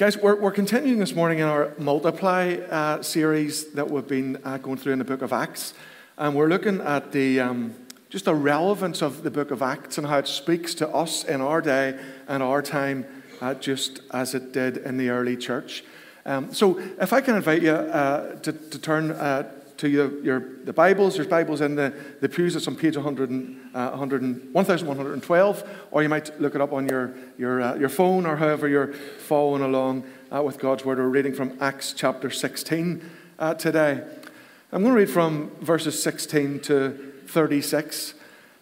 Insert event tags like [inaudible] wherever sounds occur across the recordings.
Guys, we're, we're continuing this morning in our Multiply uh, series that we've been uh, going through in the book of Acts. And we're looking at the, um, just the relevance of the book of Acts and how it speaks to us in our day and our time, uh, just as it did in the early church. Um, so, if I can invite you uh, to, to, turn uh, to your, your, the Bibles. There's Bibles in the, the pews. It's on page 100 and, uh, 100 1112, or you might look it up on your, your, uh, your phone or however you're following along uh, with God's Word. We're reading from Acts chapter 16 uh, today. I'm going to read from verses 16 to 36.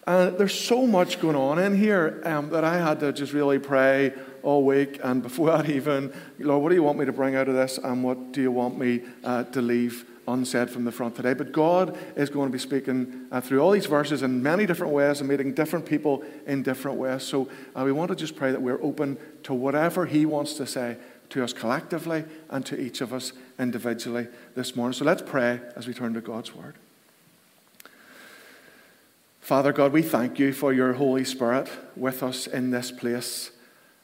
Uh, there's so much going on in here um, that I had to just really pray all week. And before [laughs] that, even, Lord, what do you want me to bring out of this? And what do you want me uh, to leave unsaid from the front today. But God is going to be speaking uh, through all these verses in many different ways and meeting different people in different ways. So uh, we want to just pray that we're open to whatever He wants to say to us collectively and to each of us individually this morning. So let's pray as we turn to God's Word. Father God, we thank you for your Holy Spirit with us in this place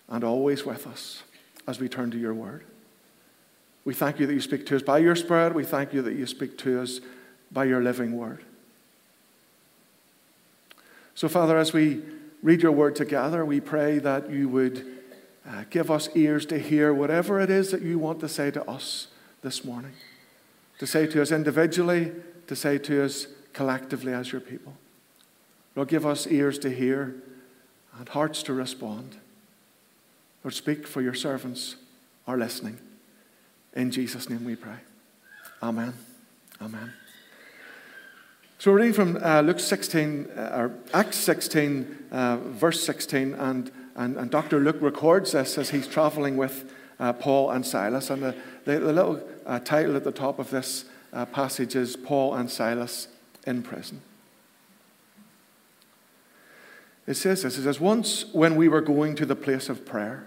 and always with us as we turn to your Word. We thank you that you speak to us by your Spirit. We thank you that you speak to us by your living word. So, Father, as we read your word together, we pray that you would uh, give us ears to hear whatever it is that you want to say to us this morning, to say to us individually, to say to us collectively as your people. Lord, give us ears to hear and hearts to respond. Lord, speak for your servants are listening. In Jesus' name we pray. Amen. Amen. So we're reading from uh, Luke 16, uh, or Acts 16, uh, verse 16, and, and, and, Dr. Luke records this as he's traveling with uh, Paul and Silas. And the, the, the little uh, title at the top of this uh, passage is Paul and Silas in prison. It says this It says, Once when we were going to the place of prayer,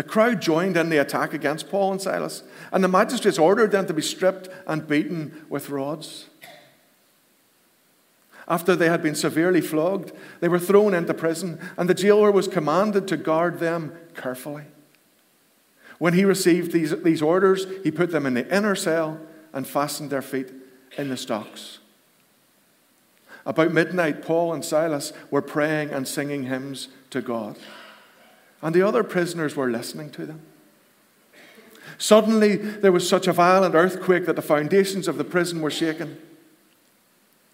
The crowd joined in the attack against Paul and Silas, and the magistrates ordered them to be stripped and beaten with rods. After they had been severely flogged, they were thrown into prison, and the jailer was commanded to guard them carefully. When he received these, these orders, he put them in the inner cell and fastened their feet in the stocks. About midnight, Paul and Silas were praying and singing hymns to God and the other prisoners were listening to them. Suddenly, there was such a violent earthquake that the foundations of the prison were shaken.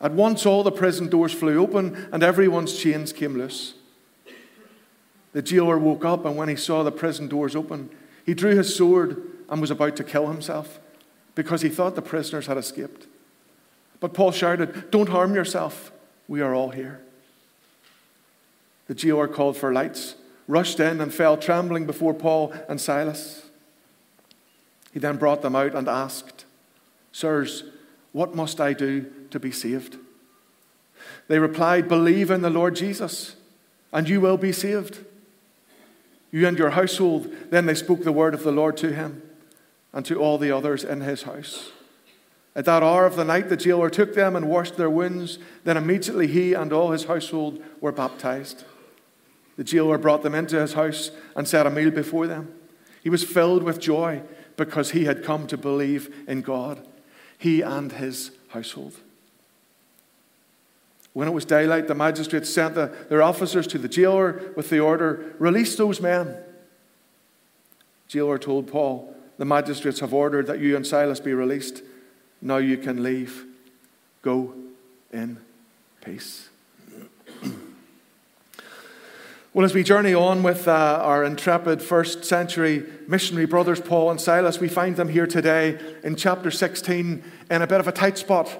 At once, all the prison doors flew open and everyone's chains came loose. The jailer woke up, and when he saw the prison doors open, he drew his sword and was about to kill himself because he thought the prisoners had escaped. But Paul shouted, Don't harm yourself. We are all here. The jailer called for lights rushed in and fell trembling before Paul and Silas. He then brought them out and asked, Sirs, what must I do to be saved? They replied, Believe in the Lord Jesus, and you will be saved. You and your household. Then they spoke the word of the Lord to him and to all the others in his house. At that hour of the night, the jailer took them and washed their wounds. Then immediately he and all his household were baptized. The jailer brought them into his house and set a meal before them. He was filled with joy because he had come to believe in God, he and his household. When it was daylight, the magistrates sent the, their officers to the jailer with the order release those men. Jailer told Paul, The magistrates have ordered that you and Silas be released. Now you can leave. Go in peace. Well, as we journey on with uh, our intrepid first century missionary brothers, Paul and Silas, we find them here today in chapter 16 in a bit of a tight spot.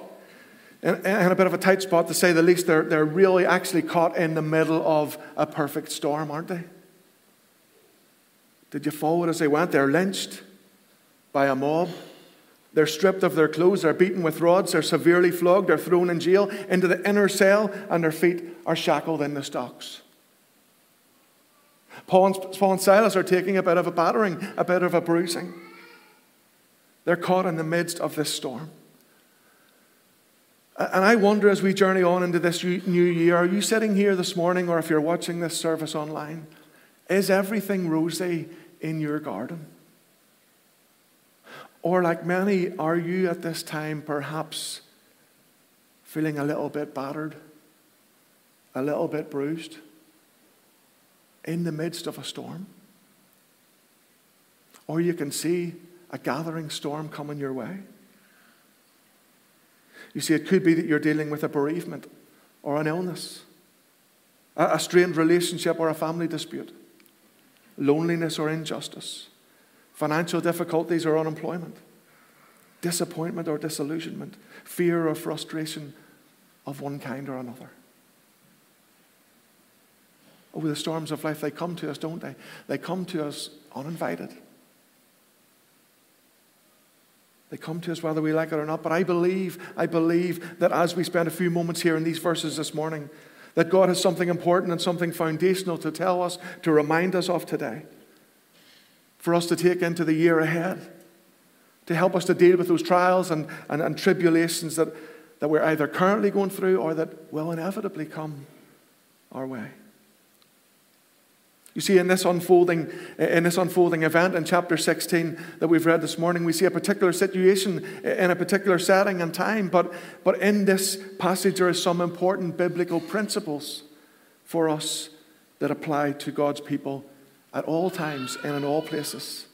In, in a bit of a tight spot, to say the least. They're, they're really actually caught in the middle of a perfect storm, aren't they? Did you follow it as they went? They're lynched by a mob. They're stripped of their clothes, they're beaten with rods, they're severely flogged, they're thrown in jail into the inner cell, and their feet are shackled in the stocks. Paul and, Paul and Silas are taking a bit of a battering, a bit of a bruising. They're caught in the midst of this storm. And I wonder as we journey on into this new year, are you sitting here this morning, or if you're watching this service online, is everything rosy in your garden? Or, like many, are you at this time perhaps feeling a little bit battered, a little bit bruised? In the midst of a storm. Or you can see a gathering storm coming your way. You see, it could be that you're dealing with a bereavement or an illness, a strained relationship or a family dispute, loneliness or injustice, financial difficulties or unemployment, disappointment or disillusionment, fear or frustration of one kind or another. Over the storms of life, they come to us, don't they? They come to us uninvited. They come to us whether we like it or not. But I believe, I believe that as we spend a few moments here in these verses this morning, that God has something important and something foundational to tell us, to remind us of today, for us to take into the year ahead, to help us to deal with those trials and, and, and tribulations that, that we're either currently going through or that will inevitably come our way. You see, in this unfolding, in this unfolding event in chapter 16 that we've read this morning, we see a particular situation in a particular setting and time. But, but in this passage, there are some important biblical principles for us that apply to God's people at all times and in all places.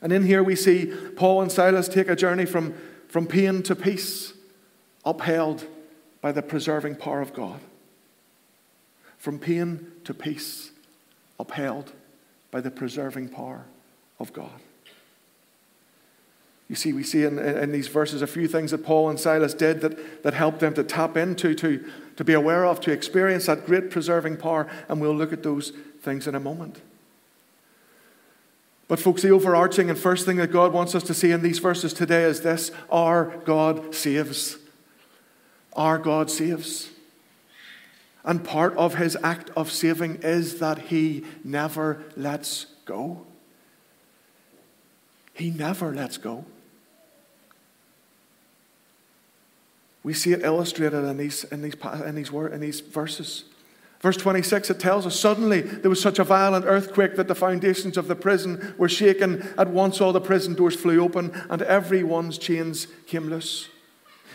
And in here we see Paul and Silas take a journey from, from pain to peace, upheld by the preserving power of God. From pain to peace upheld by the preserving power of God. You see, we see in, in these verses a few things that Paul and Silas did that, that helped them to tap into, to, to be aware of, to experience that great preserving power, and we'll look at those things in a moment. But, folks, the overarching and first thing that God wants us to see in these verses today is this our God saves. Our God saves. And part of his act of saving is that he never lets go. He never lets go. We see it illustrated in these, in these, in these, in these verses. Verse 26, it tells us suddenly there was such a violent earthquake that the foundations of the prison were shaken. At once, all the prison doors flew open and everyone's chains came loose.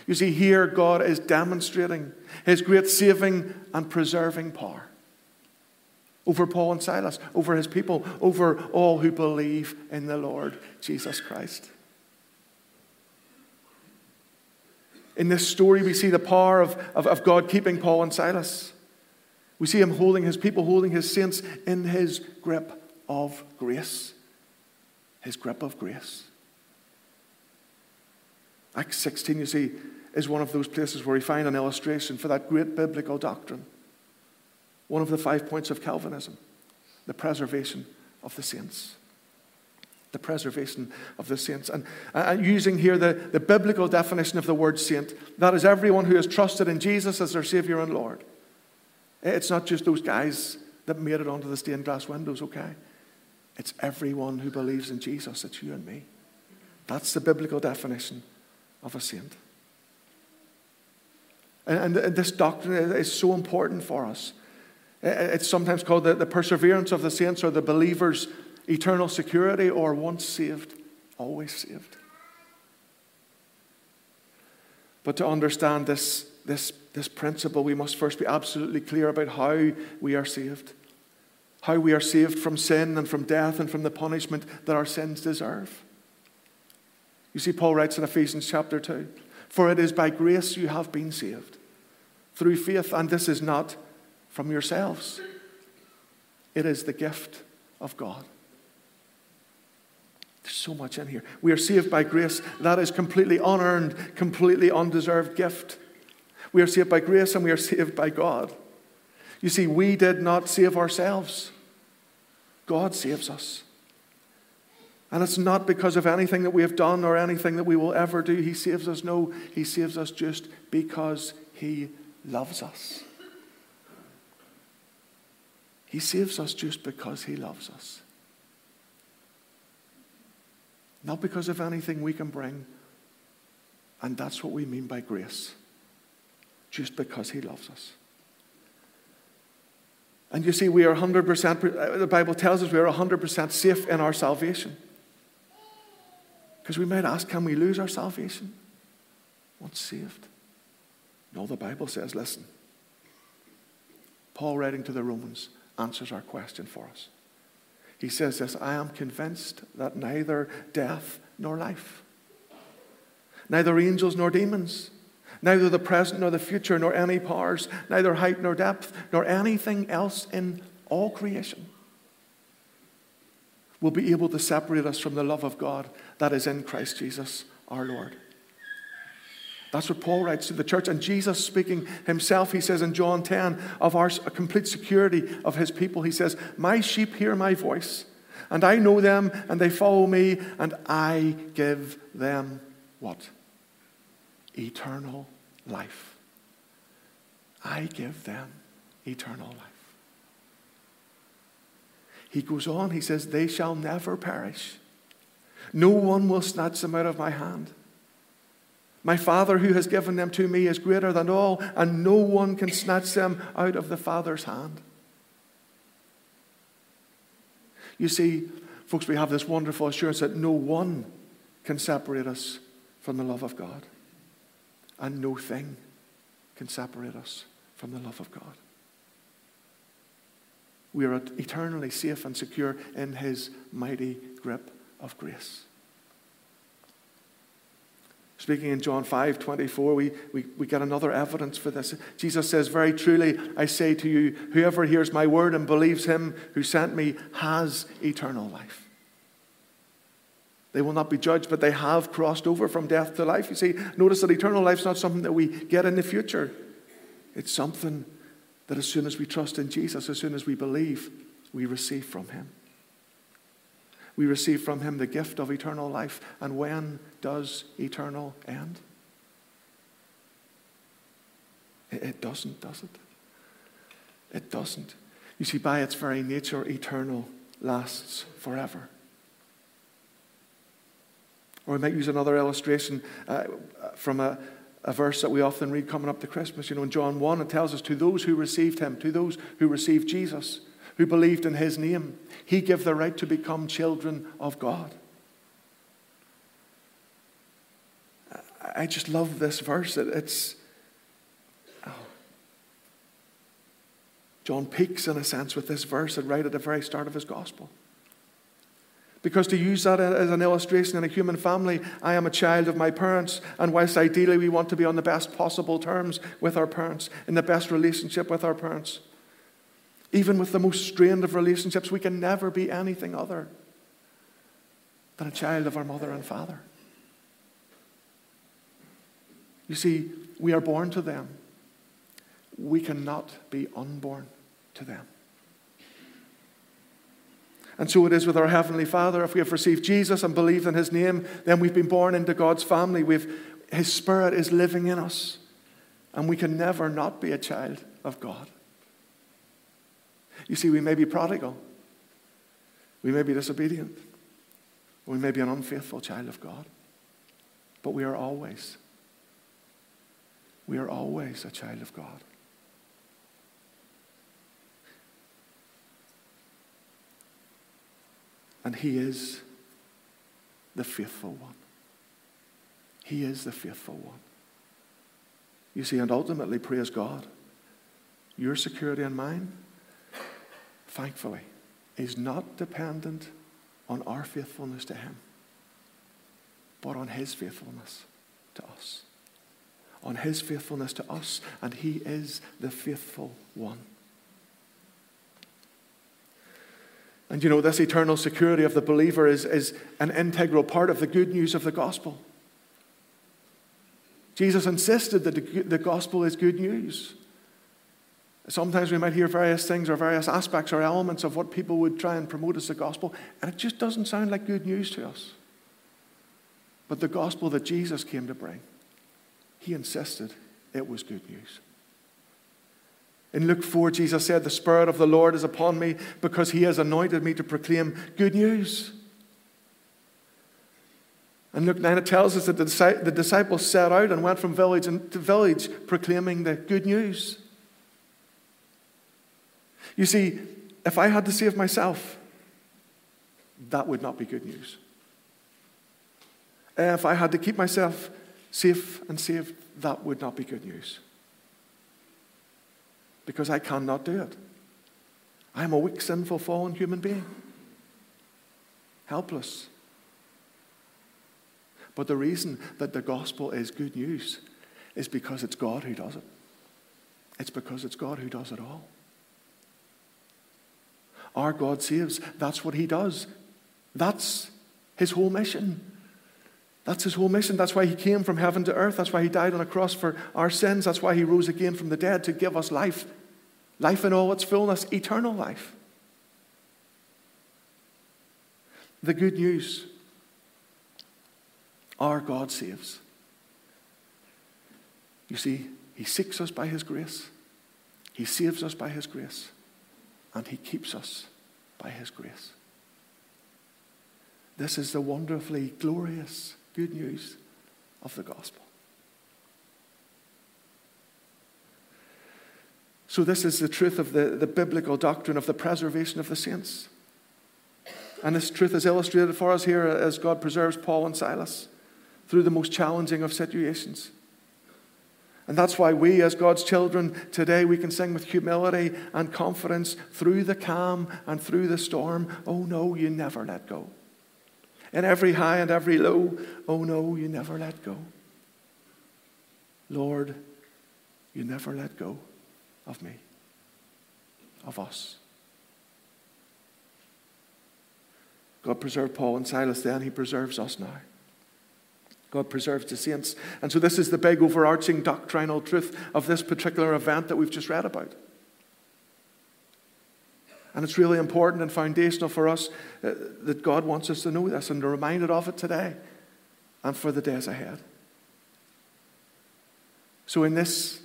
You see, here God is demonstrating his great saving and preserving power over Paul and Silas, over his people, over all who believe in the Lord Jesus Christ. In this story, we see the power of, of, of, God keeping Paul and Silas. We see him holding his people, holding his saints in his grip of grace. His grip of grace. Acts 16, you see, is one of those places where we find an illustration for that great biblical doctrine. One of the five points of Calvinism the preservation of the saints. The preservation of the saints. And, using here the, the biblical definition of the word saint, that is everyone who has trusted in Jesus as their Savior and Lord. It's not just those guys that made it onto the stained glass windows, okay? It's everyone who believes in Jesus. It's you and me. That's the biblical definition of a saint. And, and this doctrine is so important for us. It's sometimes called the, the perseverance of the saints or the believer's eternal security or once saved, always saved. But to understand this, this, this principle, we must first be absolutely clear about how we are saved. How we are saved from sin and from death and from the punishment that our sins deserve. You see, Paul writes in Ephesians chapter 2 For it is by grace you have been saved, through faith, and this is not from yourselves, it is the gift of God. There's so much in here. We are saved by grace. That is completely unearned, completely undeserved gift. We are saved by grace and we are saved by God. You see, we did not save ourselves, God saves us. And it's not because of anything that we have done or anything that we will ever do. He saves us. No, He saves us just because He loves us. He saves us just because He loves us. Not because of anything we can bring. And that's what we mean by grace. Just because He loves us. And you see, we are 100%, uh, the Bible tells us we are 100% safe in our salvation. Because we might ask, can we lose our salvation once saved? No, the Bible says, listen. Paul, writing to the Romans, answers our question for us. He says this I am convinced that neither death nor life, neither angels nor demons, neither the present nor the future, nor any powers, neither height nor depth, nor anything else in all creation will be able to separate us from the love of God that is in Christ Jesus our Lord. That's what Paul writes to the church. And Jesus speaking himself, he says in John 10, of our complete security of his people, he says, My sheep hear my voice, and I know them, and they follow me, and I give them what? Eternal life. I give them eternal life. He goes on, he says, They shall never perish. No one will snatch them out of my hand. My Father who has given them to me is greater than all, and no one can snatch them out of the Father's hand. You see, folks, we have this wonderful assurance that no one can separate us from the love of God, and no thing can separate us from the love of God. We are eternally safe and secure in His mighty grip of grace. Speaking in John 5 24, we, we, we get another evidence for this. Jesus says, Very truly, I say to you, whoever hears my word and believes him who sent me has eternal life. They will not be judged, but they have crossed over from death to life. You see, notice that eternal life is not something that we get in the future, it's something that as soon as we trust in Jesus, as soon as we believe, we receive from Him. We receive from Him the gift of eternal life. And when does eternal end? It doesn't, does it? It doesn't. You see, by its very nature, eternal lasts forever. Or we might use another illustration uh, from a, a verse that we often read coming up to Christmas. You know, in John 1, it tells us, To those who received him, to those who received Jesus, who believed in his name, he gave the right to become children of God. I just love this verse. It's. Oh. John peaks, in a sense, with this verse right at the very start of his gospel. Because to use that as an illustration in a human family, I am a child of my parents, and whilst ideally we want to be on the best possible terms with our parents, in the best relationship with our parents, even with the most strained of relationships, we can never be anything other than a child of our mother and father. You see, we are born to them. We cannot be unborn to them. And so it is with our Heavenly Father. If we have received Jesus and believed in His name, then we've been born into God's family. We've, His Spirit is living in us. And we can never not be a child of God. You see, we may be prodigal, we may be disobedient, we may be an unfaithful child of God. But we are always, we are always a child of God. And He is the faithful one. He is the faithful one. You see, and ultimately, praise God, your security and mine, thankfully, is not dependent on our faithfulness to Him, but on his faithfulness to us. On his faithfulness to us, and he is the faithful one. And you know, this eternal security of the believer is, is an integral part of the good news of the gospel. Jesus insisted that the, the gospel is good news. Sometimes we might hear various things or various aspects or elements of what people would try and promote as the gospel, and it just doesn't sound like good news to us. But the gospel that Jesus came to bring, he insisted it was good news. In Luke 4, Jesus said, The Spirit of the Lord is upon me because he has anointed me to proclaim good news. And Luke 9, it tells us that the disciples set out and went from village to village proclaiming the good news. You see, if I had to save myself, that would not be good news. If I had to keep myself safe and saved, that would not be good news. Because I cannot do it. I am a weak, sinful, fallen human being. Helpless. But the reason that the gospel is good news is because it's God who does it. It's because it's God who does it all. Our God saves. That's what He does. That's His whole mission. That's His whole mission. That's why He came from heaven to earth. That's why He died on a cross for our sins. That's why He rose again from the dead to give us life. Life in all its fullness, eternal life. The good news our God saves. You see, He seeks us by His grace, He saves us by His grace and He keeps us by His grace. This is the wonderfully glorious good news of the gospel. So, this is the truth of the, the biblical doctrine of the preservation of the saints. And this truth is illustrated for us here as God preserves Paul and Silas through the most challenging of situations. And that's why we, as God's children, today we can sing with humility and confidence through the calm and through the storm. Oh no, you never let go. In every high and every low, oh no, you never let go. Lord, you never let go of me, of us. God preserved Paul and Silas then, He preserves us now. God preserves the saints. And so, this is the big overarching doctrinal truth of this particular event that we've just read about. And it's really important and foundational for us uh, that God wants us to know this and to reminded of it today and for the days ahead. So, in this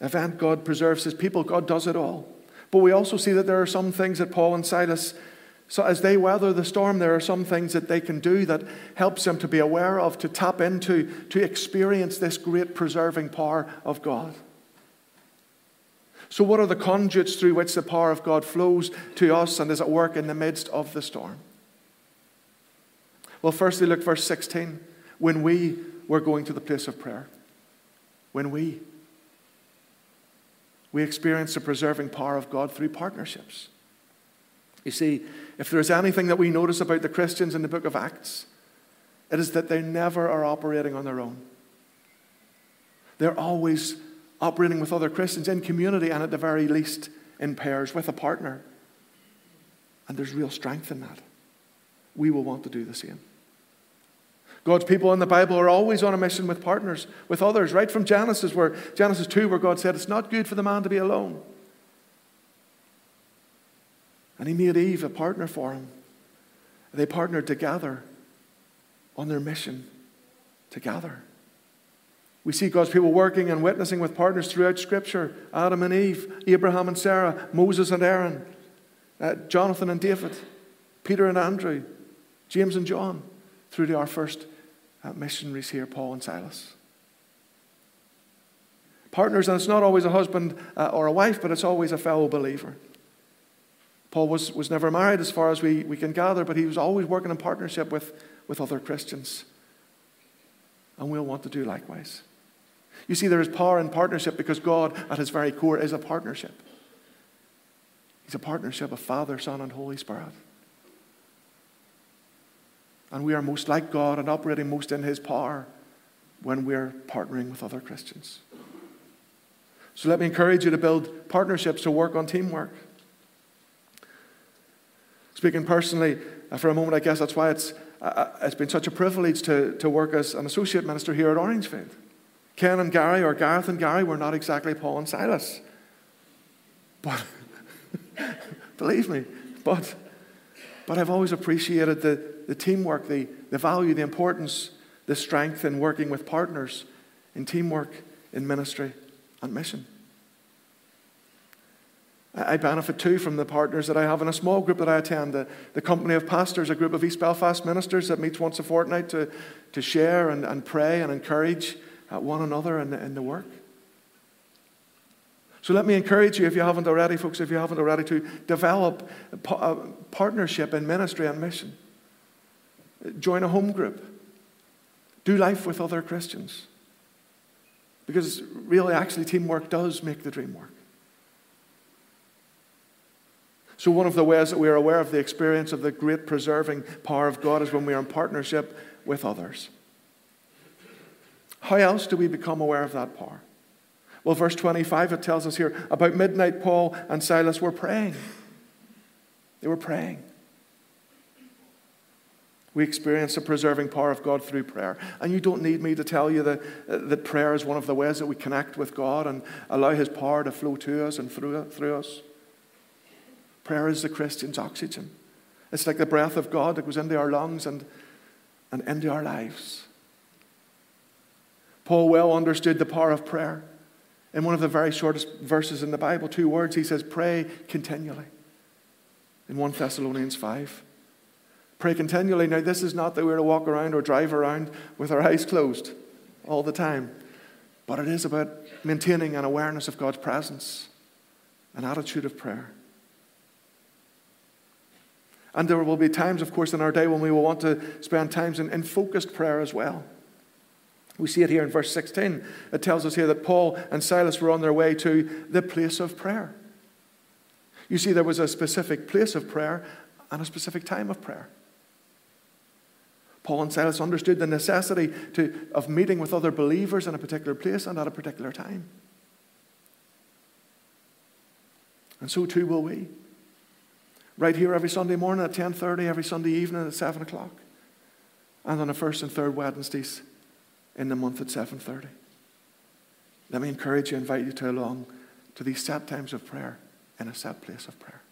event, God preserves his people, God does it all. But we also see that there are some things that Paul and Silas so, as they weather the storm, there are some things that they can do that helps them to be aware of, to tap into, to experience this great preserving power of God. So, what are the conduits through which the power of God flows to us and is at work in the midst of the storm? Well, firstly, look verse 16. When we were going to the place of prayer, when we we experience the preserving power of God through partnerships. You see, if there's anything that we notice about the Christians in the book of Acts, it is that they never are operating on their own. They're always operating with other Christians in community and at the very least in pairs with a partner. And there's real strength in that. We will want to do the same. God's people in the Bible are always on a mission with partners, with others, right from Genesis, where Genesis 2, where God said, It's not good for the man to be alone. And he made Eve a partner for him. They partnered together on their mission together. We see God's people working and witnessing with partners throughout Scripture Adam and Eve, Abraham and Sarah, Moses and Aaron, uh, Jonathan and David, Peter and Andrew, James and John, through to our first missionaries here, Paul and Silas. Partners, and it's not always a husband uh, or a wife, but it's always a fellow believer. Paul was, was never married, as far as we, we can gather, but he was always working in partnership with, with other Christians. And we'll want to do likewise. You see, there is power in partnership because God, at his very core, is a partnership. He's a partnership of Father, Son, and Holy Spirit. And we are most like God and operating most in His power when we're partnering with other Christians. So let me encourage you to build partnerships to work on teamwork. Speaking personally, uh, for a moment, I guess that's why it's, uh, uh, it's been such a privilege to, to work as an associate minister here at Orangefield. Ken and Gary, or Gareth and Gary, were not exactly Paul and Silas. But, [laughs] believe me, but, but I've always appreciated the, the teamwork, the, the value, the importance, the strength in working with partners, in teamwork, in ministry and mission. I benefit too from the partners that I have in a small group that I attend, the, the Company of Pastors, a group of East Belfast ministers that meets once a fortnight to, to share and, and pray and encourage uh, one another in the, in the work. So let me encourage you, if you haven't already, folks, if you haven't already, to develop a partnership in ministry and mission. Join a home group. Do life with other Christians. Because really, actually, teamwork does make the dream work. So, one of the ways that we are aware of the experience of the great preserving power of God is when we are in partnership with others. How else do we become aware of that power? Well, verse 25, it tells us here about midnight, Paul and Silas were praying. They were praying. We experience the preserving power of God through prayer. And you don't need me to tell you that, uh, that prayer is one of the ways that we connect with God and allow His power to flow to us and through, through us. Prayer is the Christian's oxygen. It's like the breath of God that goes into our lungs and, and into our lives. Paul well understood the power of prayer. In one of the very shortest verses in the Bible, two words, he says, Pray continually. In 1 Thessalonians 5. Pray continually. Now, this is not that we're to walk around or drive around with our eyes closed all the time, but it is about maintaining an awareness of God's presence, an attitude of prayer. And there will be times, of course, in our day when we will want to spend times in, in focused prayer as well. We see it here in verse 16. It tells us here that Paul and Silas were on their way to the place of prayer. You see, there was a specific place of prayer and a specific time of prayer. Paul and Silas understood the necessity to, of meeting with other believers in a particular place and at a particular time. And so too will we. Right here every Sunday morning at 10.30, every Sunday evening at 7 o'clock. And on the first and third Wednesdays in the month at 7.30. Let me encourage you, invite you to along to these set times of prayer in a set place of prayer.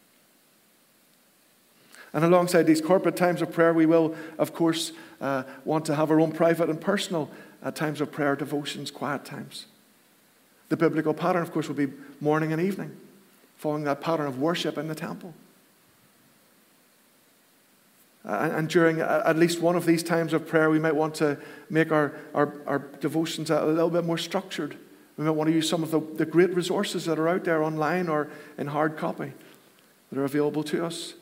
And alongside these corporate times of prayer, we will, of course, uh, want to have our own private and personal uh, times of prayer, devotions, quiet times. The biblical pattern, of course, will be morning and evening, following that pattern of worship in the temple. Uh, and during at least one of these times of prayer, we might want to make our, our, our, devotions a little bit more structured. We might want to use some of the, the great resources that are out there online or in hard copy that are available to us.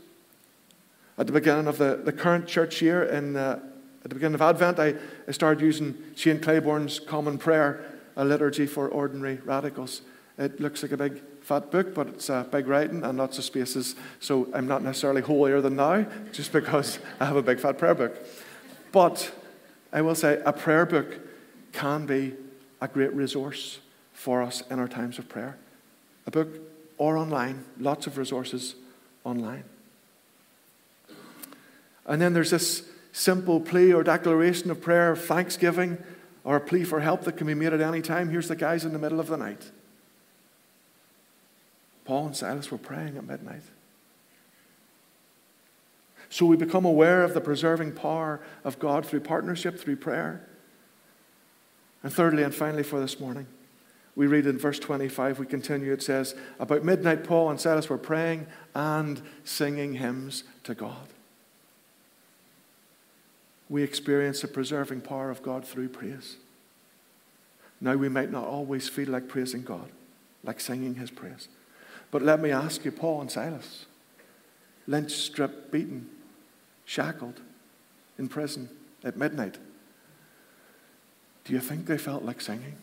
At the beginning of the, the current church year, in, uh, at the beginning of Advent, I, I started using Shane Claiborne's Common Prayer, a liturgy for ordinary radicals. It looks like a big fat book, but it's uh, big writing and lots of spaces, so I'm not necessarily holier than now, just [laughs] because I have a big fat prayer book. But I will say a prayer book can be a great resource for us in our times of prayer. A book or online, lots of resources online. And then there's this simple plea or declaration of prayer, of thanksgiving, or a plea for help that can be made at any time. Here's the guys in the middle of the night. Paul and Silas were praying at midnight. So we become aware of the preserving power of God through partnership, through prayer. And thirdly and finally for this morning, we read in verse 25, we continue, it says, About midnight, Paul and Silas were praying and singing hymns to God we experience the preserving power of God through praise. Now, we might not always feel like praising God, like singing his praise. But let me ask you, Paul and Silas, lynched, stripped, beaten, shackled, in prison at midnight, do you think they felt like singing?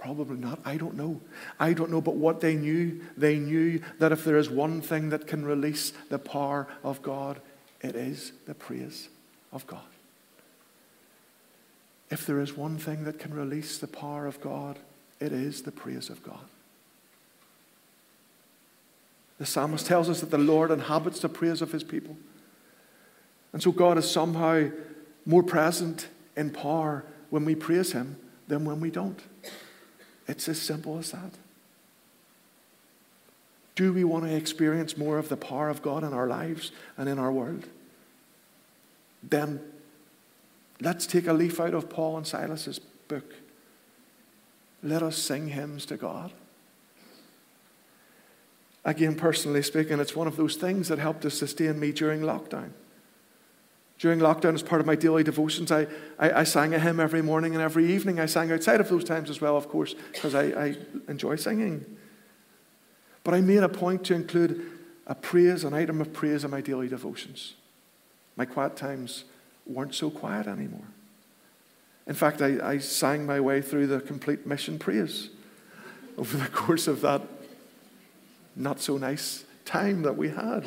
Probably not. I don't know. I don't know. But what they knew, they knew that if there is one thing that can release the power of God, it is the praise of God. If there is one thing that can release the power of God, it is the praise of God. The psalmist tells us that the Lord inhabits the praise of his people. And so God is somehow more present in power when we praise him than when we don't. It's as simple as that. Do we want to experience more of the power of God in our lives and in our world? Then let's take a leaf out of Paul and Silas's book. Let us sing hymns to God. Again, personally speaking, it's one of those things that helped to sustain me during lockdown. During lockdown, as part of my daily devotions, I, I, I, sang a hymn every morning and every evening. I sang outside of those times as well, of course, because I, I enjoy singing. But I made a point to include a praise, an item of praise in my daily devotions. My quiet times weren't so quiet anymore. In fact, I, I sang my way through the complete mission praise over the [laughs] course of that not so nice time that we had.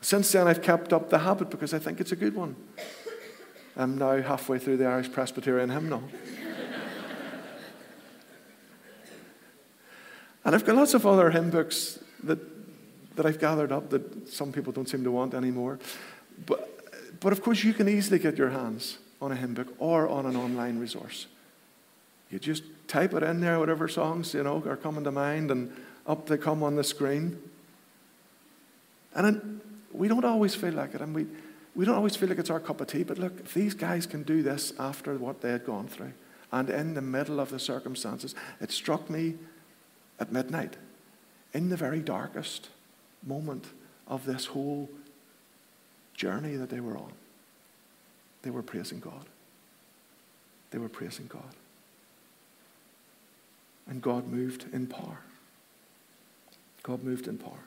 Since then, I've kept up the habit because I think it's a good one. I'm now halfway through the Irish Presbyterian hymnal. and I've got lots of other hymn books that, that I've gathered up that some people don't seem to want anymore. But, but of course, you can easily get your hands on a hymn book or on an online resource. You just type it in there, whatever songs you know are coming to mind, and up they come on the screen. And we don't always feel like it, and we, we don't always feel like it's our cup of tea. But look, if these guys can do this after what they had gone through, and in the middle of the circumstances, it struck me at midnight, in the very darkest moment of this whole journey that they were on. They were praising God. They were praising God. And God moved in power. God moved in power.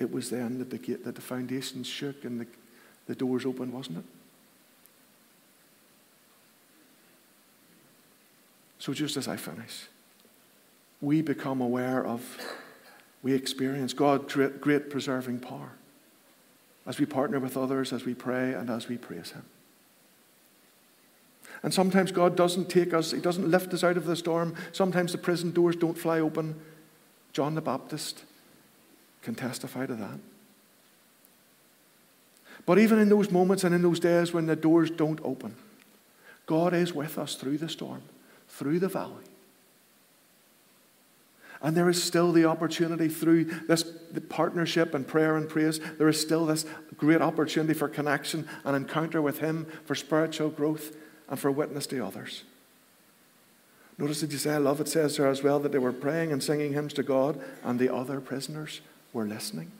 It was then that the, that the foundations shook and the, the doors opened, wasn't it? So, just as I finish, we become aware of, we experience God's great, great preserving power as we partner with others, as we pray, and as we praise Him. And sometimes God doesn't take us, He doesn't lift us out of the storm. Sometimes the prison doors don't fly open. John the Baptist can testify to that. But even in those moments and in those days when the doors don't open, God is with us through the storm, through the valley. And there is still the opportunity through this partnership and prayer and praise, there is still this great opportunity for connection and encounter with Him, for spiritual growth, and for witness to others. Notice that you say, I love it says there as well that they were praying and singing hymns to God, and the other prisoners were listening.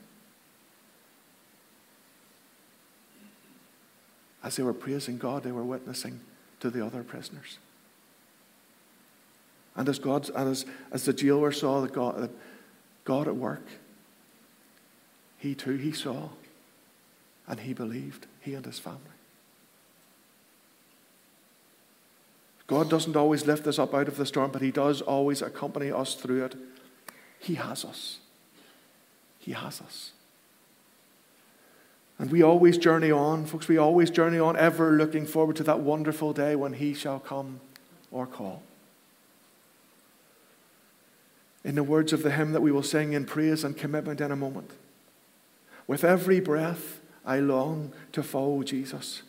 As they were praising God, they were witnessing to the other prisoners. And as, God, and as, as the jailer saw that God, that God at work, he too, he saw and he believed, he and his family. God doesn't always lift us up out of the storm, but he does always accompany us through it. He has us. He has us. And we always journey on, folks, we always journey on, ever looking forward to that wonderful day when He shall come or call. In the words of the hymn that we will sing in praise and commitment in a moment, with every breath I long to follow Jesus,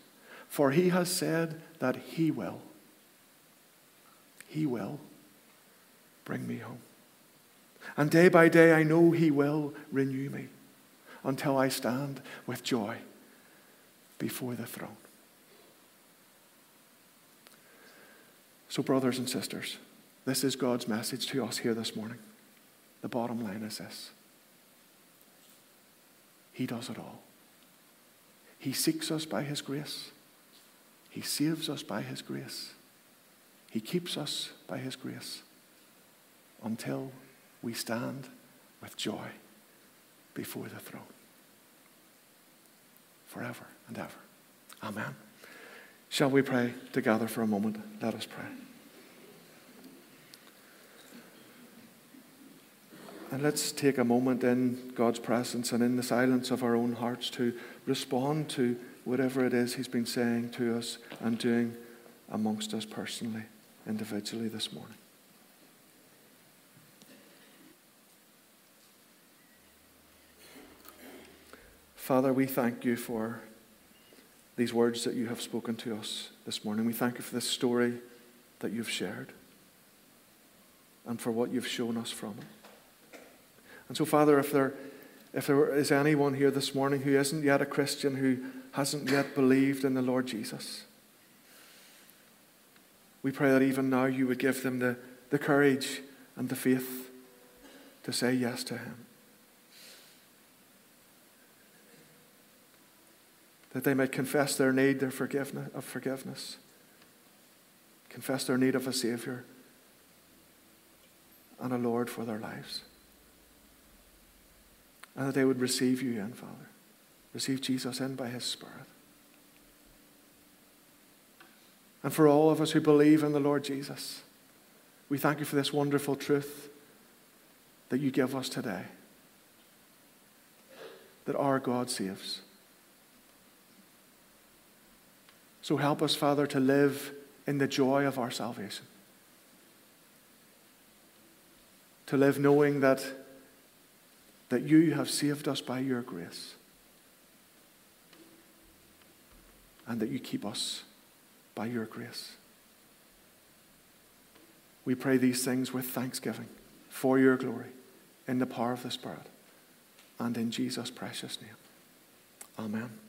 for He has said that He will. He will bring me home. And day by day, I know He will renew me until I stand with joy before the throne. So, brothers and sisters, this is God's message to us here this morning. The bottom line is this He does it all. He seeks us by His grace, He saves us by His grace, He keeps us by His grace until we stand with joy before the throne forever and ever. Amen. Shall we pray together for a moment? Let us pray. And let's take a moment in God's presence and in the silence of our own hearts to respond to whatever it is He's been saying to us and doing amongst us personally, individually this morning. Father, we thank you for these words that you have spoken to us this morning. We thank you for this story that you've shared and for what you've shown us from it. And so, Father, if there, if there is anyone here this morning who isn't yet a Christian, who hasn't yet believed in the Lord Jesus, we pray that even now you would give them the, the courage and the faith to say yes to Him. That they might confess their need their forgiveness, of forgiveness, confess their need of a Savior and a Lord for their lives. And that they would receive you in, Father. Receive Jesus in by His Spirit. And for all of us who believe in the Lord Jesus, we thank you for this wonderful truth that you give us today that our God saves. So help us, Father, to live in the joy of our salvation. To live knowing that, that you have saved us by your grace and that you keep us by your grace. We pray these things with thanksgiving for your glory in the power of the Spirit and in Jesus' precious name. Amen.